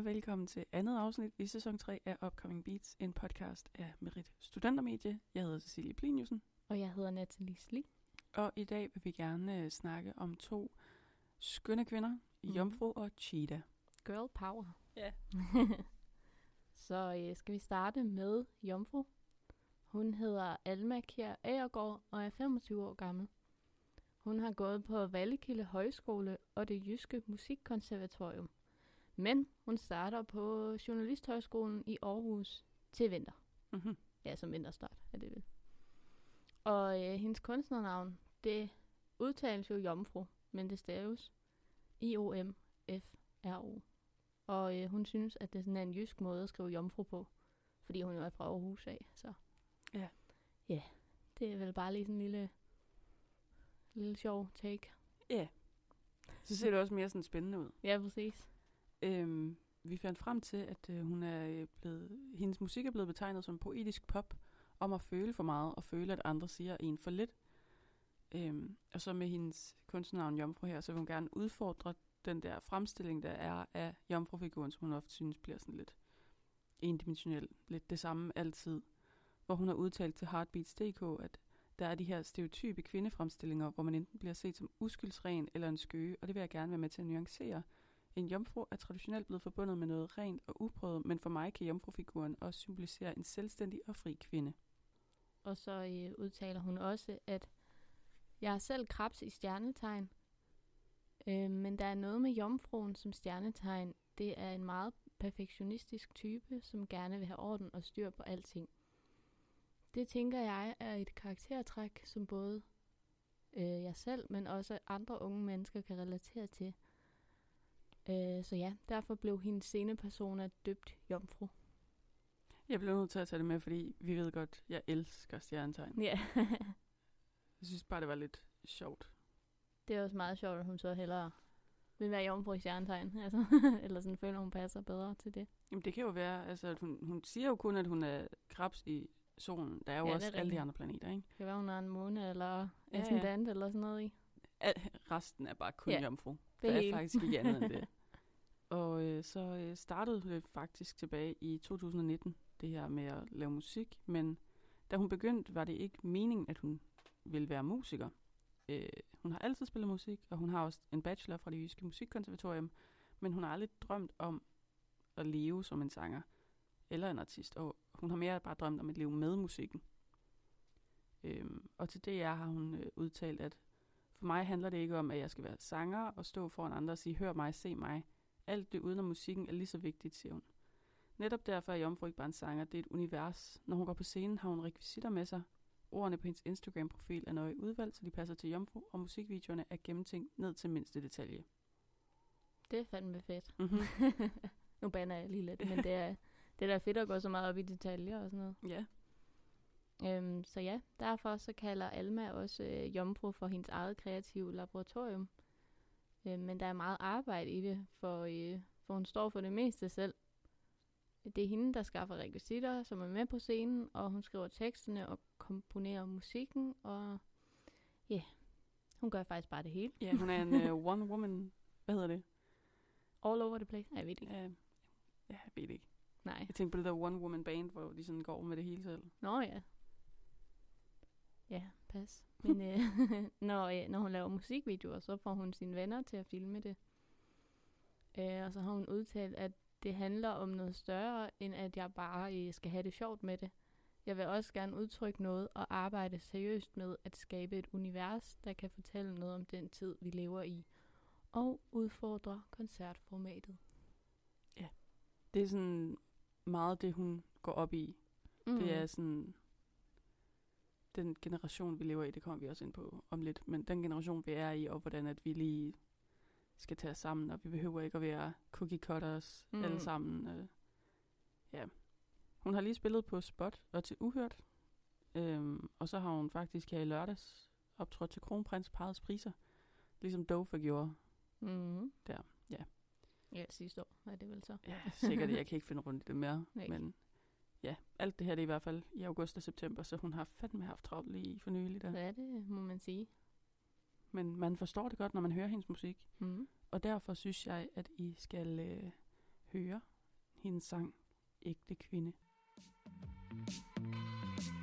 Og velkommen til andet afsnit i sæson 3 af Upcoming Beats, en podcast af Merit Studentermedie. Jeg hedder Cecilie Pliniusen, Og jeg hedder Natalie Sli. og i dag vil vi gerne øh, snakke om to skønne kvinder, Mhm. Jomfru og Cheetah. Girl power. Ja. Så øh, skal vi starte med Jomfru. Hun hedder Alma Kjær Agergaard og er 25 år gammel. Hun har gået på Vallekilde Højskole og det Jyske Musikkonservatorium. Men hun starter på Journalisthøjskolen i Aarhus til vinter. Mm-hmm. Ja, som vinterstart er det vel. Og øh, hendes kunstnernavn, det udtales jo Jomfru, men det staves I-O-M-F-R-O. Og øh, hun synes, at det sådan er en jysk måde at skrive Jomfru på, fordi hun jo er fra Aarhus af, så... Ja. Ja, det er vel bare lige sådan en lille, lille sjov take. Ja. Så ser det også mere sådan spændende ud. Ja, præcis. Øhm, vi fandt frem til, at øh, hun er øh, blevet, hendes musik er blevet betegnet som poetisk pop, om at føle for meget og føle, at andre siger en for lidt. Øhm, og så med hendes kunstnernavn Jomfru her, så vil hun gerne udfordre den der fremstilling, der er af jomfrufiguren, som hun ofte synes bliver sådan lidt endimensionel, lidt det samme altid. Hvor hun har udtalt til Heartbeats.dk, at der er de her stereotype kvindefremstillinger, hvor man enten bliver set som uskyldsren eller en skøge, og det vil jeg gerne være med til at nuancere. En jomfru er traditionelt blevet forbundet med noget rent og uprøvet, men for mig kan jomfrufiguren også symbolisere en selvstændig og fri kvinde. Og så øh, udtaler hun også, at jeg er selv krebs i stjernetegn, øh, men der er noget med jomfruen som stjernetegn. Det er en meget perfektionistisk type, som gerne vil have orden og styr på alting. Det tænker jeg er et karaktertræk, som både øh, jeg selv, men også andre unge mennesker kan relatere til. Øh, så ja, derfor blev hendes scenepersona døbt Jomfru. Jeg bliver nødt til at tage det med, fordi vi ved godt, jeg elsker stjernetegn. Ja, Jeg synes bare, det var lidt sjovt. det er også meget sjovt, at hun så hellere vil være jomfru i stjernetegn. Altså, eller sådan føler, hun passer bedre til det. Jamen det kan jo være, altså at hun, hun siger jo kun, at hun er krebs i solen. Der er jo Ja, ja, det er også alle de andre planeter, ikke? Det kan være, hun har en måne eller Ja, ja. ascendant eller sådan noget i. Al, resten er bare kun Ja, ja, jomfru. Det Der er faktisk ikke andet end det. Og øh, så øh, startede det faktisk tilbage i 2019, det her med at lave musik. Men da hun begyndte, var det ikke meningen, at hun ville være musiker. Øh, hun har altid spillet musik, og hun har også en bachelor fra det jyske musikkonservatorium. Men hun har aldrig drømt om at leve som en sanger eller en artist. Og hun har mere bare drømt om at leve med musikken. Øhm, og til DR har hun øh, udtalt, at for mig handler det ikke om, at jeg skal være sanger og stå foran andre og sige, hør mig, se mig. Alt det udenom musikken er lige så vigtigt, siger hun. Netop derfor er Jomfru ikke bare en sanger, det er et univers. Når hun går på scenen, har hun rekvisitter med sig. Ordene på hendes Instagram-profil er nøje udvalgt, så de passer til Jomfru, og musikvideoerne er gennemtænkt ned til mindste detalje. Det er fandme fedt. Mm-hmm. nu bander jeg lige lidt, men det er, det er da fedt at gå så meget op i detaljer og sådan noget. ja. Øhm, så ja, derfor så kalder Alma også øh, Jomfru for hendes eget kreative laboratorium. Øh, men der er meget arbejde i det, for, øh, for hun står for det meste selv. Det er hende, der skaffer rekvisitter, som er med på scenen, og hun skriver teksterne og komponerer musikken, og ja, yeah, hun gør faktisk bare det hele. ja, hun er en uh, one woman, hvad hedder det? All over the place. Jeg ved ikke. Ja, jeg ved ikke. Nej. Jeg tænkte på det der one woman band, hvor de sådan går med det hele selv. Nå ja. Ja, pas. Men øh, når, øh, når hun laver musikvideoer, så får hun sine venner til at filme det. Øh, og så har hun udtalt, at det handler om noget større, end at jeg bare øh, skal have det sjovt med det. Jeg vil også gerne udtrykke noget og arbejde seriøst med at skabe et univers, der kan fortælle noget om den tid, vi lever i, og udfordre koncertformatet. Det er sådan meget det, hun går op i. Mm. Det er sådan den generation, vi lever i, det kommer vi også ind på om lidt, men den generation, vi er i, og hvordan at vi lige skal tage os sammen, og vi behøver ikke at være cookie cutters Mm. alle sammen. Øh, ja. Hun har lige spillet på Spot og til Uhørt, øhm, og så har hun faktisk her i lørdags optrådt til Kronprins Parets priser, ligesom Dofa gjorde. Mm. Der, ja. Ja, sidste år er det vel så. Ja, sikkert. Jeg kan ikke finde rundt i det mere. Ikke. Men ja, alt det her det er i hvert fald i august og september, så hun har fandme haft travlt lige for nylig der. Ja, det må man sige. Men man forstår det godt, når man hører hendes musik. Mm. Og derfor synes jeg, at I skal øh, høre hendes sang Ægte Kvinde. Unge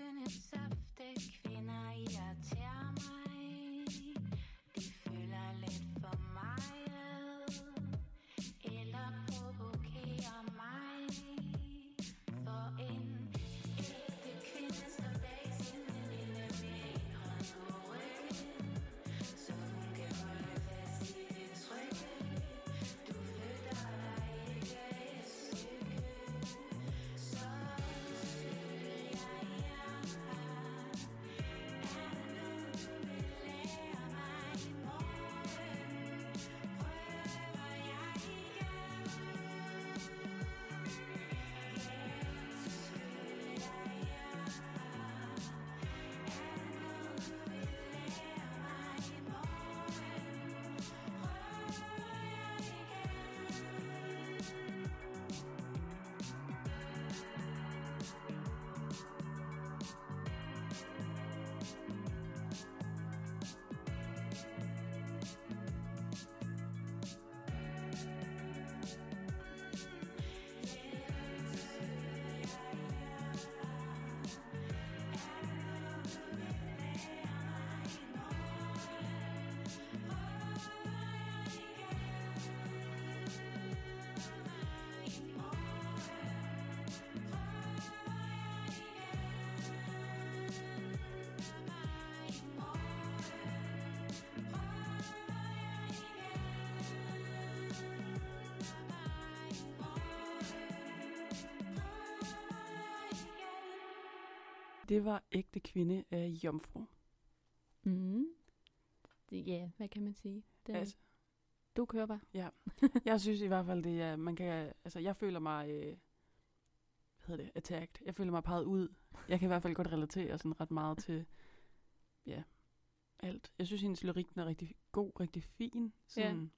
Jeg synes Det var Ægte Kvinde af Jomfru. Mm. Ja, hvad kan man sige? Den, Altså, du kører bare. jeg synes i hvert fald, det er, man kan, altså jeg føler mig, øh, hvad hedder det, attacked. Jeg føler mig peget ud. Jeg kan i hvert fald godt relatere sådan ret meget til, ja, alt. Jeg synes, hendes lyrik er rigtig god, rigtig fin. Sådan,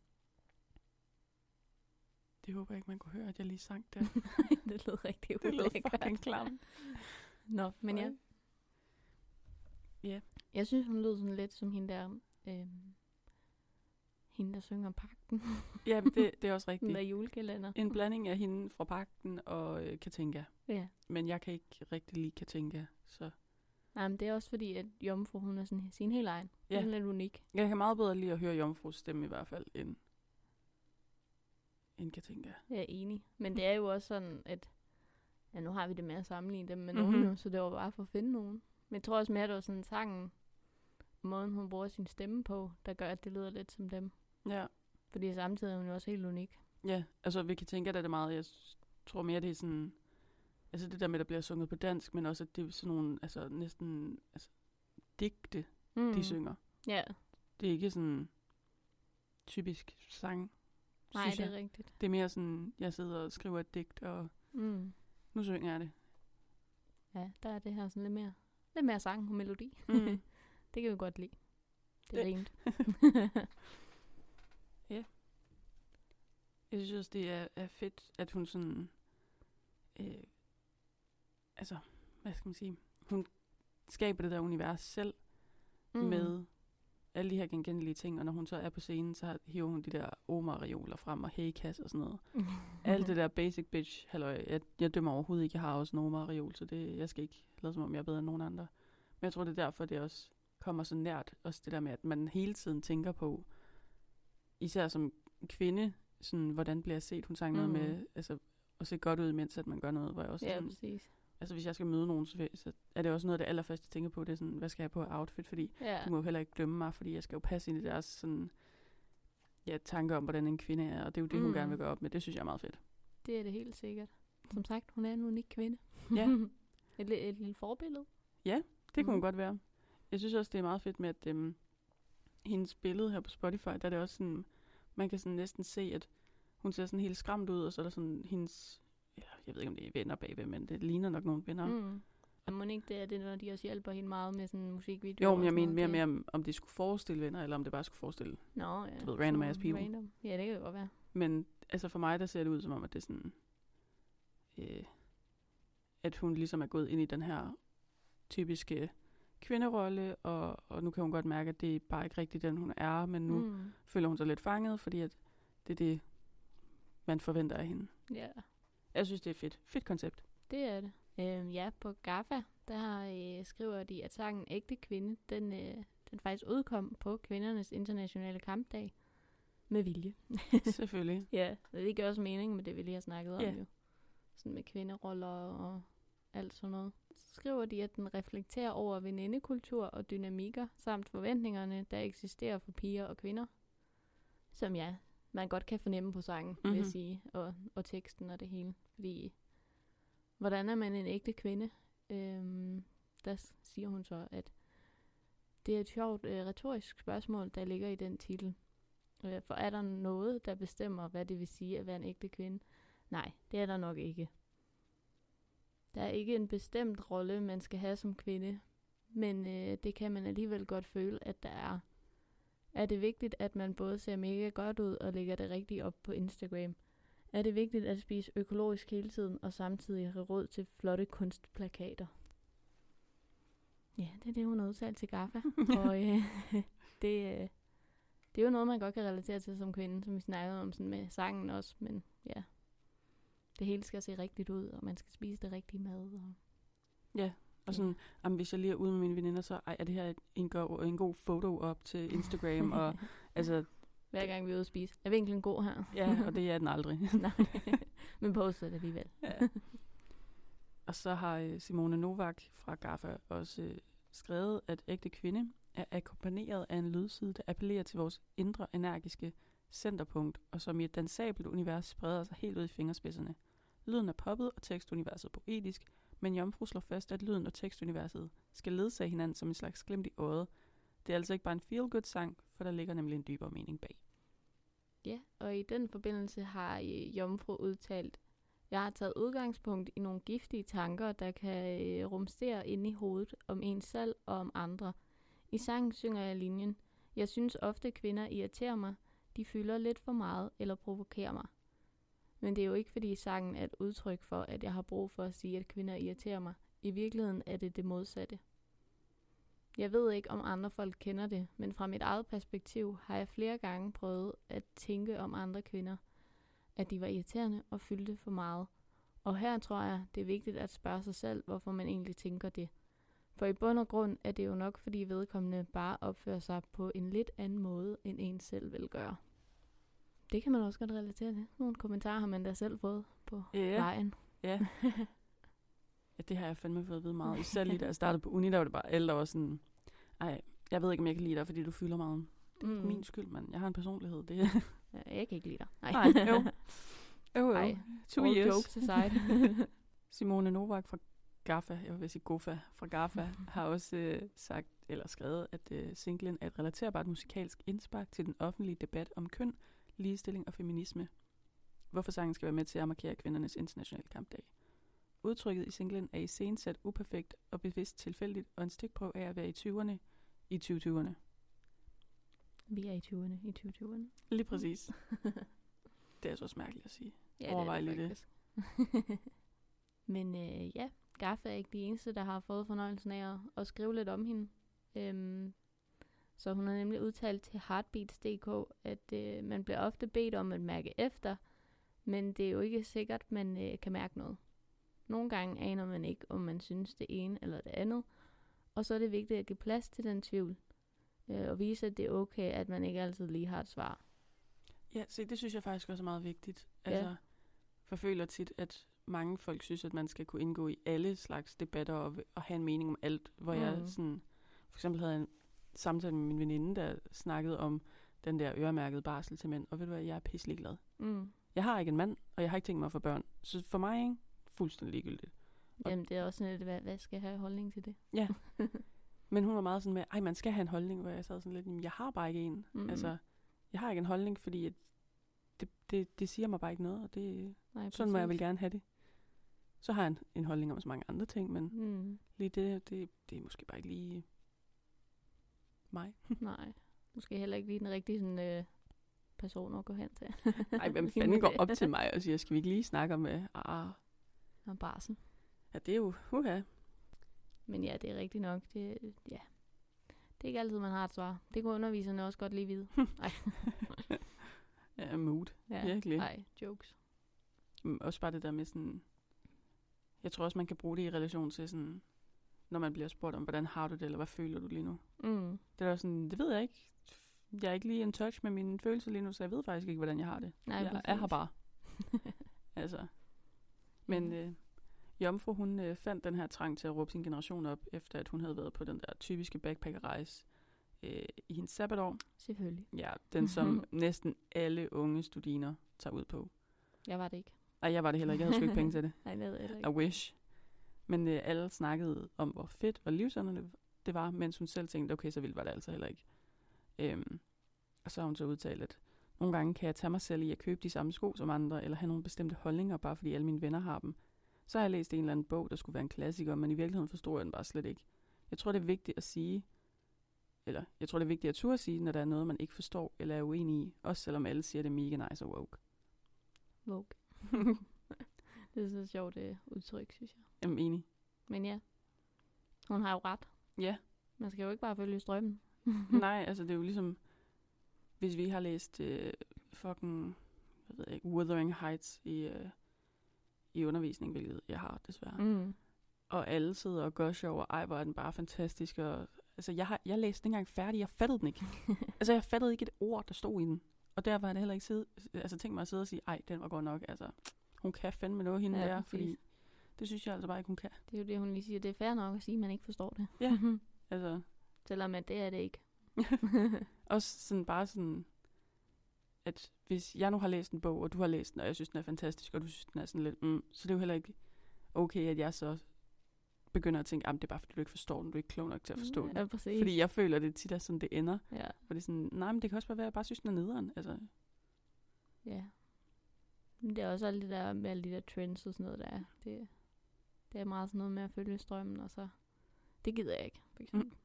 Det håber jeg ikke, man kunne høre, at jeg lige sang der. det lød rigtig det lød ulækkert. fucking klamt. Nå, men ja. Ja. Jeg synes, hun lød sådan lidt som hende der, øhm, hende der synger pakken. Ja, det, det er også Den der rigtigt. julekalender. En blanding af hende fra Pakten og øh, Katinka. Ja. Men jeg kan ikke rigtig lide Katinka, så Nej, men det er også fordi, at Jomfru, hun er sådan sin helt egen. Ja. Hun er lidt unik. jeg kan meget bedre lide at høre Jomfrus stemme i hvert fald, end, end Katinka. Jeg er enig. Men det er jo også sådan, at ja, nu har vi det med at sammenligne dem med Mhm. nogen så det var bare for at finde nogen. Men jeg tror også mere, at det var sådan sangen, måden hun bruger sin stemme på, der gør, at det lyder lidt som dem. Ja, Fordi samtidig er hun jo også helt unik. ja altså vi kan tænke, at det er meget, jeg tror mere, det er sådan, altså det der med, at der bliver sunget på dansk, men også, at det er sådan nogle, altså næsten, altså digte, Mm. de synger. Ja, Det er ikke sådan typisk sang, nej, det er jeg. rigtigt. Det er mere sådan, jeg sidder og skriver et digt, og Mm. Nu synger jeg det. Ja, der er det her sådan lidt mere, lidt mere sang og melodi. Mm. det kan vi godt lide. Det er rent. Jeg synes også, det er, er fedt, at hun sådan... Øh, altså, hvad skal man sige? Hun skaber det der univers selv mm. med alle de her genkendelige ting, og når hun så er på scenen, så hiver hun de der Omar-reoler frem og heykas og sådan noget. Alt det der basic bitch, halløj, jeg, jeg dømmer overhovedet ikke, jeg har også en Omar-reol, så det, jeg skal ikke lade som om, jeg er bedre end nogen andre. Men jeg tror, det er derfor, det også kommer så nært, også det der med, at man hele tiden tænker på, især som kvinde, sådan, hvordan bliver jeg set? Hun sang noget Mm. med, altså, at se godt ud, mens at man gør noget, hvor jeg også ja, sådan, præcis. Altså hvis jeg skal møde nogen, så, så er det også noget af det allerførste, jeg tænker på, det er sådan, hvad skal jeg have på outfit, fordi Ja. du må jo heller ikke dømme mig, fordi jeg skal jo passe ind i deres sådan, ja, tanker om, hvordan en kvinde er, og det er jo det, hun Mm. gerne vil gøre op med. Det synes jeg er meget fedt. Det er det helt sikkert. Som sagt, hun er en unik kvinde. Ja. et, li- et lille forbillede. Det kunne hun Mhm. godt være. Jeg synes også, det er meget fedt med, at øhm, hendes billede her på Spotify, der er det også sådan, man kan sådan næsten se, at hun ser sådan helt skræmt ud, og så er der sådan hendes, ja, jeg ved ikke, om det er venner bagved, men det ligner nok nogle venner. Mm. Mm. Og må ikke det er det, når de også hjælper hende meget med sådan musikvideoer? Jo, men jeg mener mere noget? med, om, det skulle forestille venner, eller om det bare skulle forestille. Nå, ja. du ved, random ass people. Random. Ja, det kan jo godt være. Men altså for mig, der ser det ud som om, at det er sådan, øh, at hun ligesom er gået ind i den her typiske kvinderolle, og, og nu kan hun godt mærke, at det er bare ikke rigtigt den, hun er, men nu mm. Mm. føler hun sig lidt fanget, fordi at det er det, man forventer af hende. Ja, Jeg synes, det er fedt. Fedt koncept. det er det. Øhm, ja, på GAFA, der øh, skriver de, at sangen Ægte Kvinde, den, øh, den faktisk udkom på kvindernes internationale kampdag. Med vilje. Selvfølgelig. Ja, det gør også mening med det, vi lige har snakket om Ja. jo. Sådan med kvinderoller og alt sådan noget. Så skriver de, at den reflekterer over venindekultur og dynamikker, samt forventningerne, der eksisterer for piger og kvinder. Som ja, man godt kan fornemme på sangen, mm-hmm. vil jeg Mhm. sige, og, og teksten og det hele. Fordi, hvordan er man en ægte kvinde? Øhm, der siger hun så, at det er et sjovt øh, retorisk spørgsmål, der ligger i den titel. Øh, For er der noget, der bestemmer, hvad det vil sige at være en ægte kvinde? Nej, det er der nok ikke. Der er ikke en bestemt rolle, man skal have som kvinde, men øh, det kan man alligevel godt føle, at der er. Er det vigtigt, at man både ser mega godt ud og lægger det rigtigt op på Instagram? Er det vigtigt at spise økologisk hele tiden og samtidig have råd til flotte kunstplakater? Ja, det er det, hun har udtalt til Gaffa. og øh, det, øh, det er jo noget, man godt kan relatere til som kvinde, som vi snakkede om sådan med sangen også. Men ja, det hele skal se rigtigt ud, og man skal spise det rigtige mad. Og, Ja, og sådan, jamen, hvis jeg lige er ude med mine veninder, så ej, er det her en, go- en god foto op til Instagram, og altså, Hver gang vi er ude at spise. Er vinklen god her? ja, og det er den aldrig. Nej, men poster det alligevel. Ja. Og så har øh, Simone Novak fra GAFA også øh, skrevet, at ægte kvinde er akkompagneret af en lydside, der appellerer til vores indre energiske centerpunkt, og som i et dansabelt univers spreder sig helt ud i fingerspidserne. Lyden er poppet, og tekstuniverset poetisk, men Jomfru slår fast, at lyden og tekstuniverset skal ledsage hinanden som en slags glimt i øjet. Det er altså ikke bare en feel-good-sang, for der ligger nemlig en dybere mening bag. Ja, og i den forbindelse har øh, Jomfru udtalt, jeg har taget udgangspunkt i nogle giftige tanker, der kan øh, rumstere inde i hovedet om en selv og om andre. I sangen synger jeg linjen, jeg synes ofte kvinder irriterer mig, de fylder lidt for meget eller provokerer mig. Men det er jo ikke fordi sangen er et udtryk for, at jeg har brug for at sige, at kvinder irriterer mig. I virkeligheden er det det modsatte. Jeg ved ikke, om andre folk kender det, men fra mit eget perspektiv har jeg flere gange prøvet at tænke om andre kvinder, at de var irriterende og fyldte for meget. Og her tror jeg, det er vigtigt at spørge sig selv, hvorfor man egentlig tænker det. For i bund og grund er det jo nok, fordi vedkommende bare opfører sig på en lidt anden måde, end en selv vil gøre. Det kan man også godt relatere til. Nogle kommentarer har man da selv fået på Ja. vejen. Ja. ja, det har jeg fandme fået at vide meget. Især lige da jeg startede på uni, der var det bare alle, der var sådan, ej, jeg ved ikke, om jeg kan lide dig, fordi du fylder meget. Det er mm. min skyld, mand. Jeg har en personlighed. Det. Ja, Jeg kan ikke lide dig. Nej, Nej, jo. Jo, jo. Ej, Two all years. jokes aside. Simone Novak fra Gaffa, jeg vil sige Gofa fra Gaffa, har også øh, sagt eller skrevet, at øh, singlen er et relaterbart musikalsk indspark til den offentlige debat om køn, ligestilling og feminisme. Hvorfor sangen skal være med til at markere kvindernes internationale kampdag. Udtrykket i singlen er iscenesat uperfekt og bevidst tilfældigt, og en stikprøve af at være i 20'erne i 2020'erne. Vi er i 20'erne i 2020'erne. Lige præcis. det er altså også mærkeligt at sige. Ja, Overvej det er det. faktisk. Men øh, ja, Gaffa er ikke de eneste, der har fået fornøjelsen af at, at skrive lidt om hende. Øhm, så hun har nemlig udtalt til Heartbeats.dk, at øh, man bliver ofte bedt om at mærke efter, men det er jo ikke sikkert, man øh, kan mærke noget. Nogle gange aner man ikke, om man synes det ene eller det andet, og så er det vigtigt at give plads til den tvivl, øh, og vise, at det er okay, at man ikke altid lige har et svar. Ja, se, det synes jeg faktisk også er meget vigtigt. Ja. Altså, for jeg føler tit, at mange folk synes, at man skal kunne indgå i alle slags debatter og, og have en mening om alt. Hvor mm. jeg Mhm. sådan, for eksempel havde en samtale med min veninde, der snakkede om den der øremærkede barsel til mænd. Og ved du hvad, jeg er pisselig glad. Mm. Jeg har ikke en mand, og jeg har ikke tænkt mig at få børn. Så for mig, ikke? Fuldstændig ligegyldigt. Og- Jamen, det er også sådan lidt, hvad, hvad skal jeg have holdning til det? Ja. Men hun var meget sådan med, ej, man skal have en holdning, hvor jeg sad sådan lidt, "Jamen, jeg har bare ikke en. Mm. Altså, jeg har ikke en holdning, fordi at det, det, det siger mig bare ikke noget, og det, Nej, sådan må jeg præcis. vel gerne have det. Så har jeg en, en holdning om så mange andre ting, men Mm. lige det, det, det er måske bare ikke lige mig. Nej, måske heller ikke lige den rigtige sådan, øh, person at gå hen til. Ej, hvem fanden går op til mig og siger, skal vi ikke lige snakke om, øh, ah, Og barsel. ja, det er jo, uha, Men ja, det er rigtigt nok. Det, ja. det er ikke altid, man har et svar. Det kunne underviserne også godt lige vide. ja, mood. Ja. Virkelig. Nej, jokes. Mm, Også bare det der med sådan, jeg tror også, man kan bruge det i relation til sådan, når man bliver spurgt om, hvordan har du det, eller hvad føler du lige nu? Mm. Det er sådan, det ved jeg ikke. Jeg er ikke lige in touch med mine følelser lige nu, så jeg ved faktisk ikke, hvordan jeg har det. Nej, jeg er præcis. her bare. altså. Men øh, Jomfru, hun øh, fandt den her trang til at råbe sin generation op, efter at hun havde været på den der typiske backpackerrejse øh, i hendes sabbatår. Selvfølgelig. Ja, den som næsten alle unge studiner tager ud på. Jeg var det ikke. Ej, jeg var det heller ikke. Jeg havde sgu ikke penge til det. Nej, det ved jeg heller I ikke. wish. Men øh, alle snakkede om, hvor fedt og livsånderne det var, mens hun selv tænkte, okay, så vildt var det altså heller ikke. Øhm, og så har hun så udtalt, at nogle gange kan jeg tage mig selv i at købe de samme sko som andre, eller have nogle bestemte holdninger, bare fordi alle mine venner har dem. Så har jeg læst en eller anden bog, der skulle være en klassiker, men i virkeligheden forstår jeg den bare slet ikke. Jeg tror, det er vigtigt at sige, eller jeg tror, det er vigtigt at turde sige, når der er noget, man ikke forstår eller er uenig i, også selvom alle siger, det er mega nice og woke. Vogue. det er så et sjovt øh, udtryk, synes jeg. Jamen enig. Men ja, hun har jo ret. Ja, Man skal jo ikke bare følge strømmen. Nej, altså det er jo ligesom, hvis vi har læst øh, fucking, hvad ved jeg ikke, Wuthering Heights i, øh, i undervisning, hvilket jeg har desværre. Mm. Og alle sidder og gør sjov, og ej, hvor er den bare fantastisk. Og, altså jeg, har, jeg læste den ikke engang færdig, jeg fattede den ikke. altså jeg fattede ikke et ord, der stod i den. Og der var jeg heller ikke sidde, altså tænk mig at sidde og sige, ej, den var godt nok, altså hun kan fandme noget hende Ja, der, præcis. fordi det synes jeg altså bare ikke, hun kan. Det er jo det, hun lige siger. Det er fair nok at sige, at man ikke forstår det. Ja. Altså, Selvom at det er det ikke. Også sådan bare sådan, at hvis jeg nu har læst en bog, og du har læst den, og jeg synes, den er fantastisk, og du synes, den er sådan lidt, mm, så det er jo heller ikke okay, at jeg så begynder at tænke, at det er bare fordi, du ikke forstår den, du er ikke klog nok til at forstå den. Ja, præcis. Fordi jeg føler, at det tit er sådan, det ender. Ja, Hvor det er sådan, nej, men det kan også bare være, at jeg bare synes, den er nederen. Altså, ja. Men det er også alt det der med alle de der trends og sådan noget, der er. Det, det er meget sådan noget med at følge strømmen, og så... Det gider jeg ikke, for eksempel. Mm.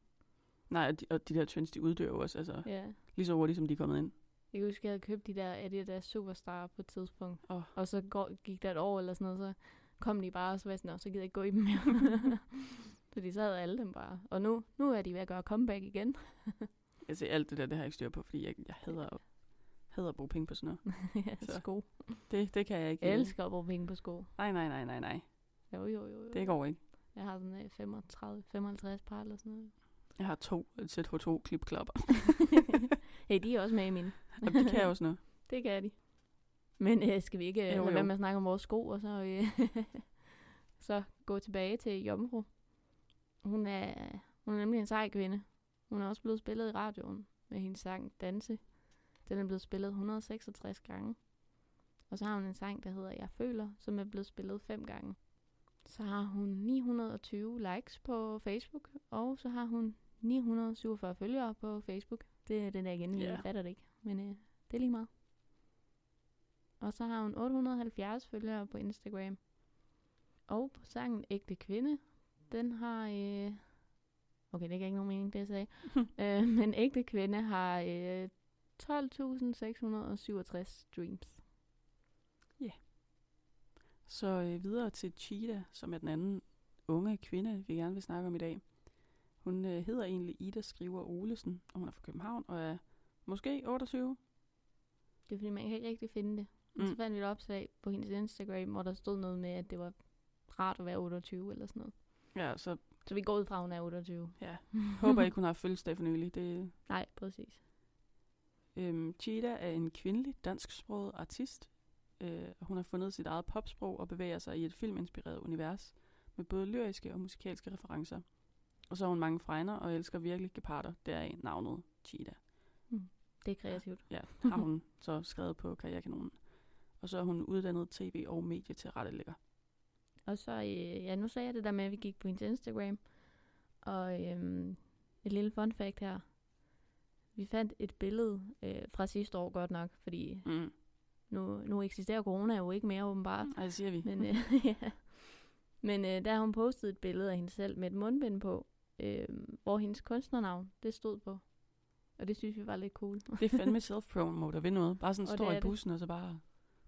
nej, og de, og de der trends, de uddør jo også, altså, Ja. lige så hurtigt, som de er kommet ind. Jeg kan huske, jeg havde købt de der, der superstar på et tidspunkt. Åh. Og så går, gik der et år eller sådan noget, så kom de bare, og så var jeg sådan, "Nå, så gider jeg ikke gå i dem mere. Fordi så havde alle dem bare. Og nu, nu er de ved at gøre comeback igen. Altså, alt det der, det har jeg ikke styr på, fordi jeg, jeg hader, hader at bruge penge på sådan noget. ja, Så. sko. Det, det kan jeg ikke. Jeg elsker at bruge penge på sko. Nej, nej, nej, nej, nej. Jo, jo, jo. jo. Det går ikke. Jeg har sådan øh, 35, 55 par eller sådan noget. Jeg har to ZH2 klipklapper. hey, de er også med i mine. Og det kan jeg også noget. Det kan de. Men øh, skal vi ikke øh, Jo, lade jo. være med at snakke om vores sko, og så, øh, så gå tilbage til Jomfru. Hun er, hun er nemlig en sej kvinde. Hun er også blevet spillet i radioen med hendes sang Danse. Den er blevet spillet 166 gange. Og så har hun en sang, der hedder Jeg føler, som er blevet spillet fem gange. Så har hun 920 likes på Facebook, og så har hun 947 følgere på Facebook. Det er den der igen, Ja. jeg fatter det ikke, men øh, det er lige meget. Og så har hun 870 følgere på Instagram. Og på sangen Ægte Kvinde, den har... Øh, okay, det gav ikke nogen mening, det jeg sagde. øh, men Ægte Kvinde har øh, 12.667 streams. Så øh, videre til Cheetah, som er den anden unge kvinde, vi gerne vil snakke om i dag. Hun øh, hedder egentlig Ida Skriver Olesen, og hun er fra København, og er måske 28. Det er fordi, man kan ikke rigtig finde det. Mm. så fandt vi et opslag på hendes Instagram, hvor der stod noget med, at det var rart at være 28 eller sådan noget. Ja, så Så vi går ud fra, at hun er 28. ja, håber ikke, hun har fødselsdag for nylig. Det, Nej, præcis. Øhm, Cheetah er en kvindelig, dansksproget artist. Øh, og hun har fundet sit eget popsprog og bevæger sig i et filminspireret univers med både lyriske og musikalske referencer. Og så har hun mange fregner og elsker virkelig geparder, deraf navnet Cheetah. Det er kreativt. Ja, har hun så skrevet på Karrierekanonen. Og så er hun uddannet tv- og medie til rettelægger. Og så, øh, ja, nu sagde jeg det der med, at vi gik på hendes Instagram. Og øhm, et lille fun fact her. Vi fandt et billede øh, fra sidste år godt nok, fordi Mm. nu, nu eksisterer corona jo ikke mere åbenbart. Ej, det siger vi. Men, øh, ja. Men øh, der har hun postet et billede af hende selv med et mundbind på, øh, hvor hendes kunstnernavn, det stod på. Og det synes vi var lidt cool. Det er fandme self-promo, der vil noget. Bare sådan Og står i er det. bussen, og så bare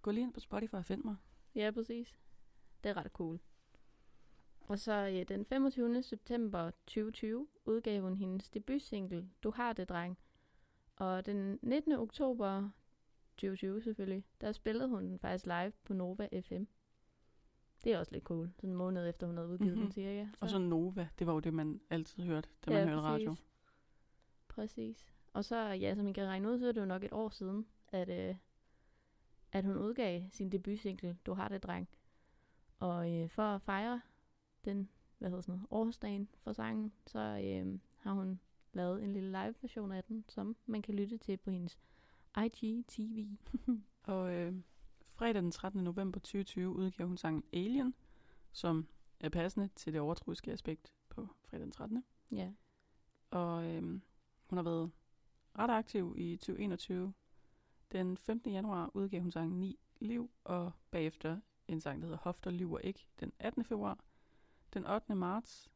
gå lige ind på Spotify og find mig. ja, præcis. Det er ret cool. Og så ja, den 25. september 2020 udgav hun hendes debutsingle, Du har det, dreng. Og den 19. oktober 2020 selvfølgelig, der spillede hun den faktisk live på Nova FM. Det er også lidt cool. Sådan en måned efter hun havde udgivet Mhm. den cirka. Og så Nova, det var jo det, man altid hørte, da man hørte radio. præcis. Præcis. Og så, ja, som I kan regne ud, så er det jo nok et år siden, at, øh, at hun udgav sin debutsingle, Du har det, dreng. Og øh, for at fejre den, hvad hedder sådan noget, årsdagen for sangen, så øh, har hun lavet en lille live version af den, som man kan lytte til på hendes IGTV. Og øh, fredag den 13. november 2020 udgav hun sangen Alien, som er passende til det overtroiske aspekt på fredag den 13. Ja. Og øh, hun har været ret aktiv i 2021. Den 15. januar udgav hun sangen Ni Liv, og bagefter en sang, der hedder Hofter lyver ikke, den 18. februar. Den 8. marts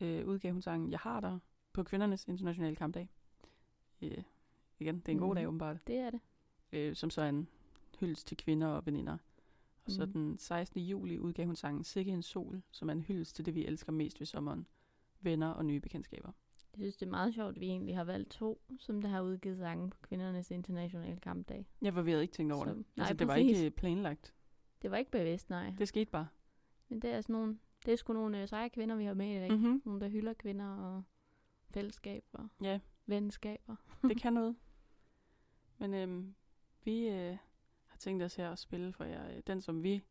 øh, udgav hun sangen Jeg har dig på kvindernes internationale kampdag. Øh, igen, det er en god Mhm. dag åbenbart, Det er det. øh, som så er en hyldest til kvinder og veninder. Og så Mhm. den 16. juli udgav hun sangen Sikke en sol, som er en hyldest til det, vi elsker mest ved sommeren. Venner og nye bekendtskaber. Jeg synes, det er meget sjovt, at vi egentlig har valgt to, som der har udgivet sangen på kvindernes internationale kampdag. Ja, for vi havde ikke tænkt over Så- det. nej, altså, det var præcis. ikke planlagt. Det var ikke bevidst, nej. Det skete bare. Men det er sådan nogle, det er sgu nogle øh, seje kvinder, vi har med i dag. Mm-hmm. Nogle, der hylder kvinder og fællesskab og Ja, venskaber. det kan noget. Men øhm, vi øh, har tænkt os her at spille for jer øh, den, som vi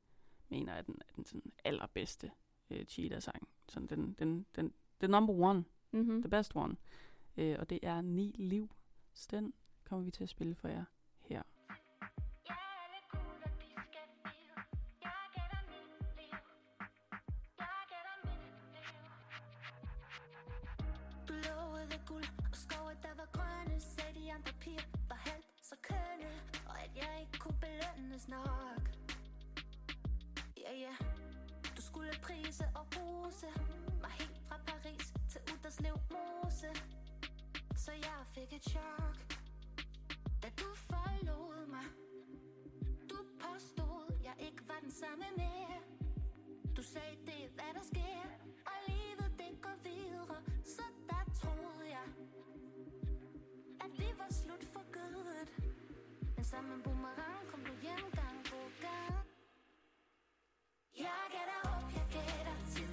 mener er den, er den sådan allerbedste øh, cheetah-sang. Sådan den, den, den, the number one, Mm-hmm. the best one. Øh, og det er Ni Liv. Så den kommer vi til at spille for jer grønne. Sagde de andre piger var halvt så kønne. Og at jeg ikke kunne belønnes nok. Ja, ja. Du skulle prise og rose mig helt fra Paris til Uderslev Mose. Så jeg fik et chok, da du forlod mig. Du påstod, jeg ikke var den samme mere. Du sagde, det er hvad der sker, var slut for godt. Men sammen en boomerang kom du hjem gang på gang. Jeg gætter op, jeg gætter tid.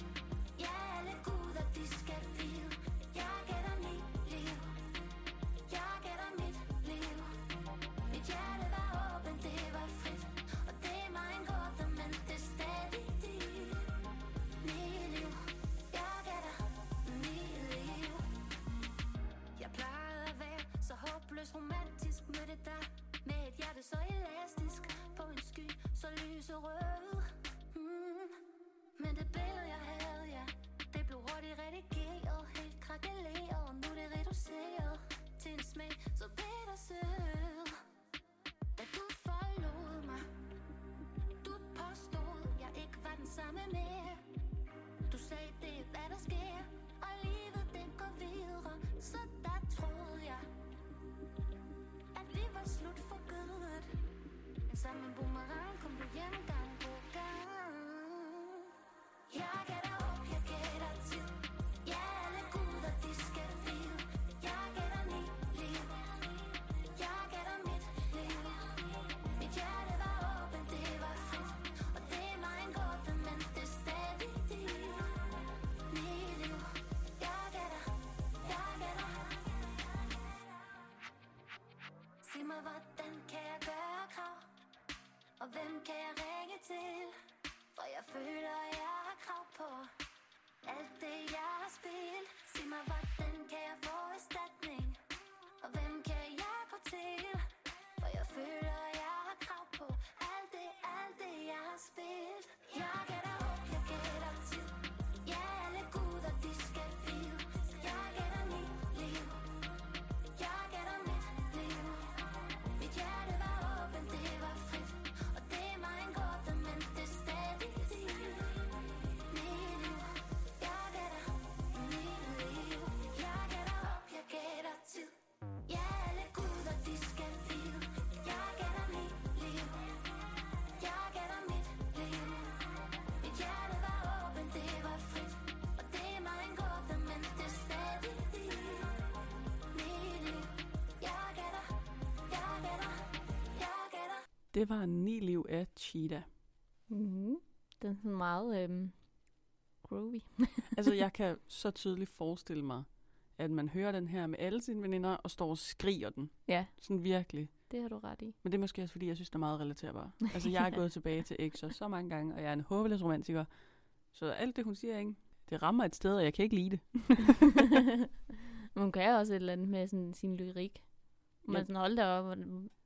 Jeg er lidt god heureux. Mmh. Mais de Det var Ni liv af Cheetah. Mm-hmm. Den er sådan meget øhm, groovy. Altså, jeg kan så tydeligt forestille mig, at man hører den her med alle sine veninder og står og skriger den. Ja, Sådan virkelig. det har du ret i. Men det er måske også, fordi jeg synes, det er meget relaterbar. Altså, jeg er gået tilbage til Exer så mange gange, og jeg er en håbløs romantiker. Så alt det, hun siger, ikke? det rammer et sted, og jeg kan ikke lide det. Men hun kan også et eller andet med sådan, sin lyrik. Men Ja. sådan, hold da op,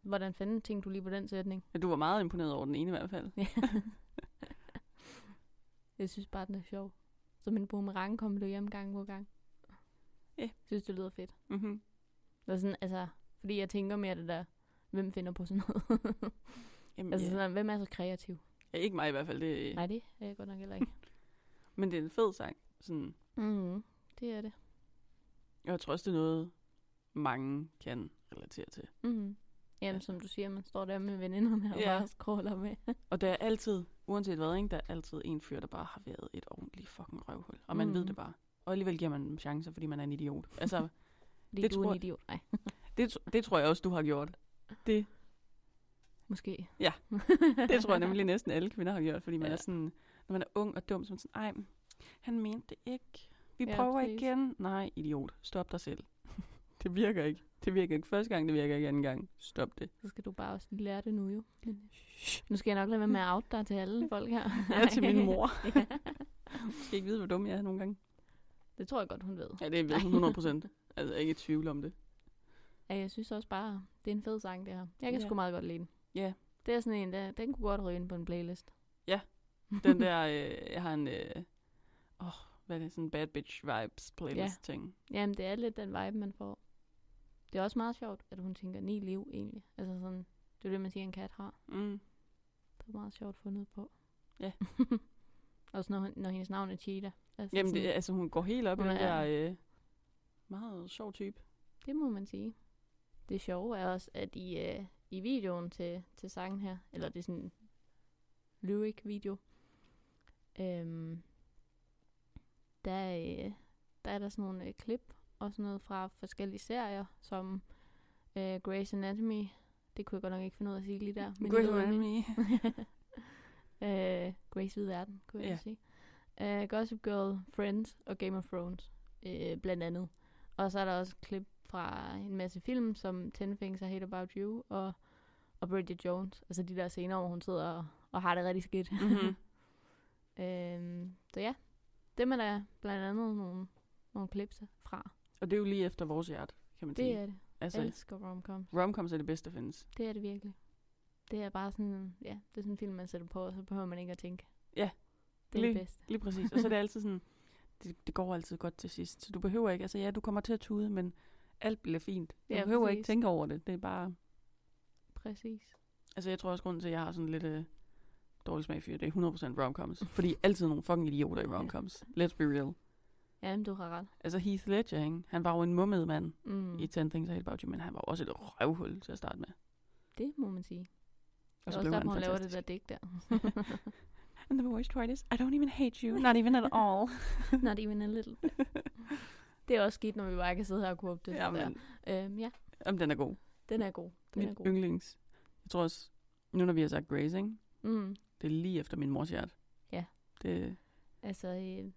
hvordan, fanden tænkte du lige på den sætning? Men du var meget imponeret over den ene i hvert fald. Ja. jeg synes bare, den er sjov. Som en boomerang kommer du hjem gang på gang. Ja. Jeg synes, det lyder fedt. Mm-hmm. Er sådan, altså, fordi jeg tænker mere det der, hvem finder på sådan noget? Jamen, altså ja. sådan, hvem er så kreativ? ja, ikke mig i hvert fald. Det, Nej, det er jeg godt nok heller ikke. Men det er en fed sang. Sådan, mm, det er det. og jeg tror også, det er noget, mange kan relatere til. Mm. Jamen, Ja. som du siger, man står der med veninderne og Ja. bare scroller med. Og der er altid, uanset hvad, ikke, der er altid en fyr, der bare har været et ordentligt fucking røvhul. Og man mm. ved det bare. Og alligevel giver man dem chancer, fordi man er en idiot. Altså, Fordi Det du er tror en jeg- idiot. Nej, det, det tror jeg også, du har gjort. Det, måske. det tror jeg nemlig næsten alle kvinder har gjort, fordi man Ja. er sådan, når man er ung og dum, så er man sådan, ej, han mente det ikke. Vi Ja, prøver præcis. igen. Nej, idiot. Stop dig selv. det virker ikke. Det virker ikke første gang, det virker ikke anden gang. Stop det. Så skal du bare også lære det nu jo. Nu skal jeg nok lade være med at out dig til alle folk her. Ja, til min mor. ja. Jeg skal ikke vide, hvor dum jeg er nogle gange. Det tror jeg godt, hun ved. Ja, det ved hun 100 procent. altså, jeg er ikke i tvivl om det. Ja, jeg synes også bare, det er en fed sang, det her. Jeg kan Ja. sgu meget godt lide den. Ja. Det er sådan en, der, den kunne godt ryge ind på en playlist. Den der, øh, jeg har en, øh, åh, hvad er det, sådan bad bitch vibes playlist ting. Jamen, det er lidt den vibe, man får. Det er også meget sjovt, at hun tænker ni liv, egentlig. Altså sådan, det er det, man siger, en kat har. Mm. Det er meget sjovt fundet på. Ja. også når, når hendes navn er Cheetah. Altså Jamen, sådan, det, altså, hun går helt op i den er- der, øh, meget sjov type. det må man sige. Det sjove er også, at i, øh, i videoen til, til sangen her, eller det er sådan en lyric-video, øhm, der, øh, der er der sådan nogle øh, klip og sådan noget fra forskellige serier, som øh, Grey's Anatomy, det kunne jeg godt nok ikke finde ud af at sige lige der. men Grey's Anatomy. øh, Grace Hvide Verden, kunne jeg ja. sige. Øh, Gossip Girl, Friends og Game of Thrones, øh, blandt andet. Og så er der også klip fra en masse film, som Ten Things I Hate About You og, og Bridget Jones. Altså de der scener, hvor hun sidder og, og har det rigtig skidt. Mhm. øhm, så ja, dem er der blandt andet nogle, nogle klips fra. Og det er jo lige efter vores hjerte, kan man Det sige. er det. altså, Jeg elsker romcoms. romcoms er det bedste, der findes. Det er det virkelig. Det er bare sådan, ja, det er sådan en film, man sætter på, og så behøver man ikke at tænke. Ja. Det er Lige- det bedste. Lige præcis. Og så er det altid sådan, det, det går altid godt til sidst. Så du behøver ikke, altså ja, du kommer til at tude, men alt bliver fint. Du Ja, behøver ikke præcis. tænke over det. Det er bare, Præcis. altså jeg tror også, grunden til, at jeg har sådan lidt øh, dårlig smag for det, er 100% romcoms. Fordi altid nogle fucking idioter i romcoms. Let's be real. Jamen, du har ret. Altså Heath Ledger, ikke? han var jo en mummet mand Mm. i 10 Things I Hate About You, men han var også et røvhul til at starte med. Det må man sige. Og det så er blev også han derfor, hun laver det der digt der. And the worst part is, I don't even hate you. Not even at all. Not even a little. Det er også skidt, når vi bare kan sidde her og kunne det. ja, men, Øhm, ja, jamen, den er god. den er god. Den er Min god. yndlings. Jeg tror også, nu når vi har sagt ikke? Mm. det er lige efter min mors hjerte. Ja. Det, Altså, øh,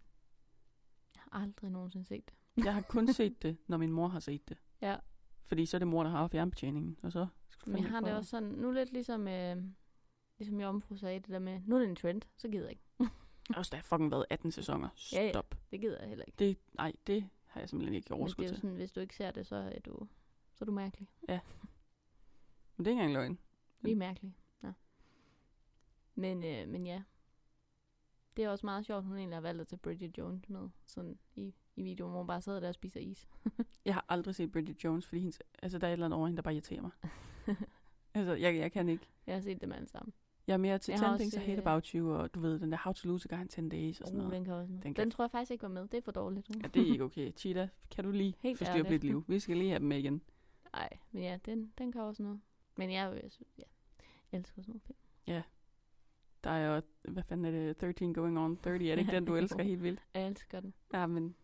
aldrig nogensinde set det. jeg har kun set det, når min mor har set det. Ja. Fordi så er det mor, der har fjernbetjeningen, og så skal Men jeg har det også sådan, nu lidt ligesom, øh, ligesom Jomfru sagde, det der med, nu er det en trend, så gider jeg ikke. Også der har fucking været 18 sæsoner. Ja, ja. Stop. Det gider jeg heller ikke. Det, nej, det har jeg simpelthen ikke overskud det er jo til. sådan, hvis du ikke ser det, så er du, så er du mærkelig. Men det er ikke engang løgn. Vi er mærkelige. Ja. Men, øh, men ja. Det er også meget sjovt, hun egentlig har valgt at tage Bridget Jones med sådan i, i videoen, hvor hun bare sidder der og spiser is. Jeg har aldrig set Bridget Jones, fordi hendes, altså, der er et eller andet over hende, der bare irriterer mig. altså, jeg, jeg kan ikke. Jeg har set dem alle sammen. Jeg er mere til Jeg 10 har Things I Hate øh, About You, og du ved, den der How to Lose a Guy in 10 Days og sådan Uh, noget. den kan også. Den kan- den tror jeg faktisk ikke var med. Det er for dårligt. Ja, det er ikke okay. Cheetah, kan du lige Helt forstyrre ærligt. dit liv? Vi skal lige have dem med igen. Nej, men ja, den, den kan også noget. Men jeg, jeg, ja, jeg elsker sådan nogle film. Der er jo, hvad fanden er det, 13 Going on 30, er det ikke den, du elsker helt vildt? Jeg elsker den. Ja, men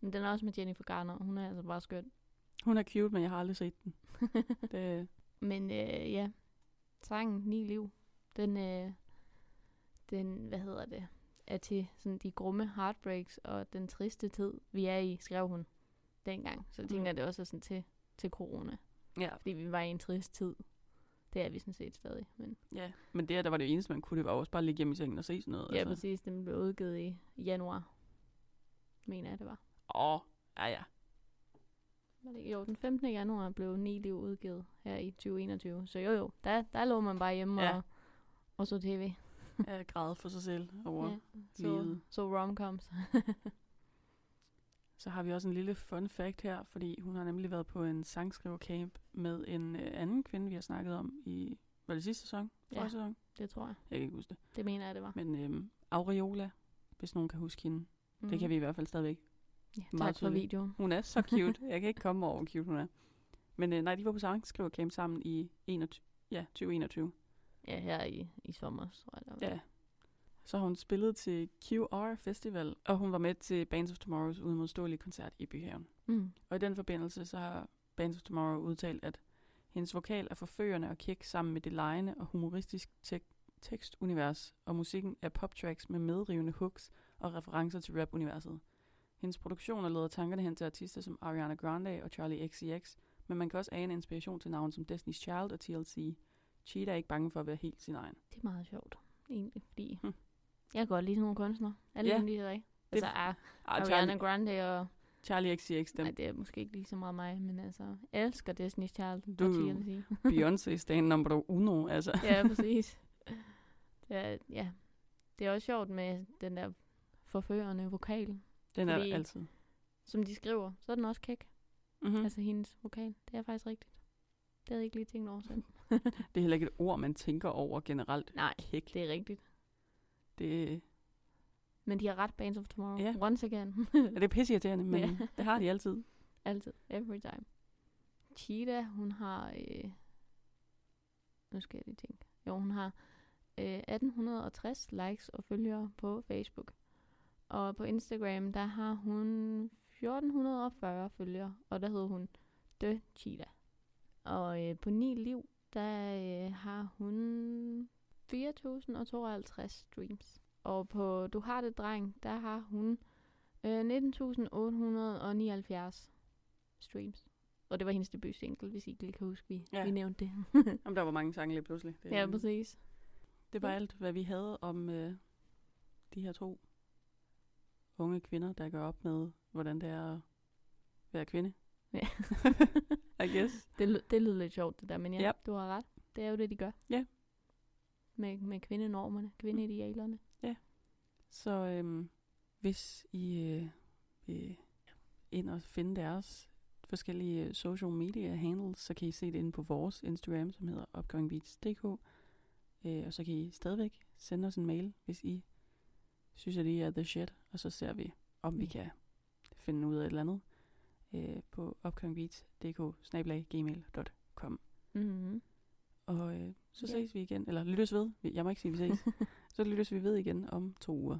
Men den er også med Jennifer Garner, hun er altså bare skøn. hun er cute, men jeg har aldrig set den. det, Men øh, ja, sangen Ni Liv, den, øh, den, hvad hedder det, er til sådan de grumme heartbreaks og den triste tid, vi er i, skrev hun dengang. Så jeg tænker, Mm. at det også er sådan til, til corona. Ja. Fordi vi var i en trist tid. Det er vi sådan set stadig. Men ja. Men det her, der var det eneste, man kunne. Det var også bare at ligge hjemme i sengen og se sådan noget. ja, præcis. Den blev udgivet i januar. Mener jeg, det var. Åh, ja ja. Var det? Jo, den 15. januar blev Ni Liv udgivet her i 2021. Så jo jo, der, der lå man bare hjemme Ja. og, og så tv. Jeg græd for sig selv over. Ja, så, livet. så romcoms. Så har vi også en lille fun fact her, fordi hun har nemlig været på en sangskrivercamp med en øh, anden kvinde, vi har snakket om i, var det sidste sæson? Forrige Ja. sæson? det tror jeg. Jeg kan ikke huske det. Det mener jeg, det var. Men øhm, Aureola, hvis nogen kan huske hende. Mm. Det kan vi i hvert fald stadigvæk. Ja, meget tak for videoen. Hun er så cute. Jeg kan ikke komme over, hvor cute hun er. Men øh, nej, de var på sangskrivercamp sammen i 21, ja, 2021. Ja, her i, i sommer, tror jeg. Der var. Ja. Så har hun spillet til QR Festival, og hun var med til Bands of Tomorrows udmodståelige koncert i Byhaven. Mm. Og i den forbindelse, så har Bands of Tomorrow udtalt, at hendes vokal er forførende og kæk sammen med det lejende og humoristisk tek- tekstunivers, og musikken er poptracks med medrivende hooks og referencer til rap-universet. Hendes produktioner leder tankerne hen til artister som Ariana Grande og Charlie XCX, men man kan også ane inspiration til navne som Destiny's Child og TLC. Cheetah er ikke bange for at være helt sin egen. Det er meget sjovt, egentlig, fordi Hm. Jeg kan godt lide sådan nogle kunstnere. Alle Ja. ja. lige det Altså, er Ah, Ariana Charlie, Grande og... Charlie XCX, dem. Nej, det er måske ikke lige så meget mig, men altså, jeg elsker Destiny's Child Du- og TLC. Beyoncé stand number uno, altså. ja, præcis. Det er, ja, det er også sjovt med den der forførende vokal. Den er Fordi- altid. Som de skriver, så er den også kæk. Mm-hmm. Mm. Altså hendes vokal. Det er faktisk rigtigt. Det havde jeg ikke lige tænkt over selv. Det er heller ikke et ord, man tænker over generelt. Nej, Kæk. det er rigtigt. Det, Men de har ret Bands of Tomorrow. Ja. Once again. ja, det er pisseirriterende, men Ja. det har de altid. Altid. Every time. Cheetah, hun har... Øh, nu skal jeg lige tænke. Jo, hun har øh, 1860 likes og følgere på Facebook. Og på Instagram, der har hun 1440 følgere. Og der hedder hun The Cheetah. Og øh, på 9 liv, der øh, har hun 4052 streams. Og på Du har det, dreng, der har hun øh, 19.879 streams. Og det var hendes debut single, hvis I ikke lige kan huske, vi, Ja. vi nævnte det. Om der var mange sange lige pludselig. Det, ja, præcis. det var alt, hvad vi havde om øh, de her to unge kvinder, der går op med, hvordan det er at være kvinde. Ja. I guess. Det, det lyder lidt sjovt, det der, men ja, Yep. du har ret. Det er jo det, de gør. Ja. Med, med kvindenormerne, kvindeidealerne. Så øhm, hvis I øh, vil ind og finde deres forskellige øh, social media handles, så kan I se det inde på vores Instagram, som hedder upcomingbeats.dk. Øh, og så kan I stadigvæk sende os en mail, hvis I synes, at I er the shit. Og så ser vi, om vi Ja. kan finde ud af et eller andet øh, på upcomingbeats.dk gmail.com. Mm-hmm. Og øh, så Ja. ses vi igen, eller lyttes ved. Jeg må ikke sige, vi ses. så lyttes vi ved igen om to uger.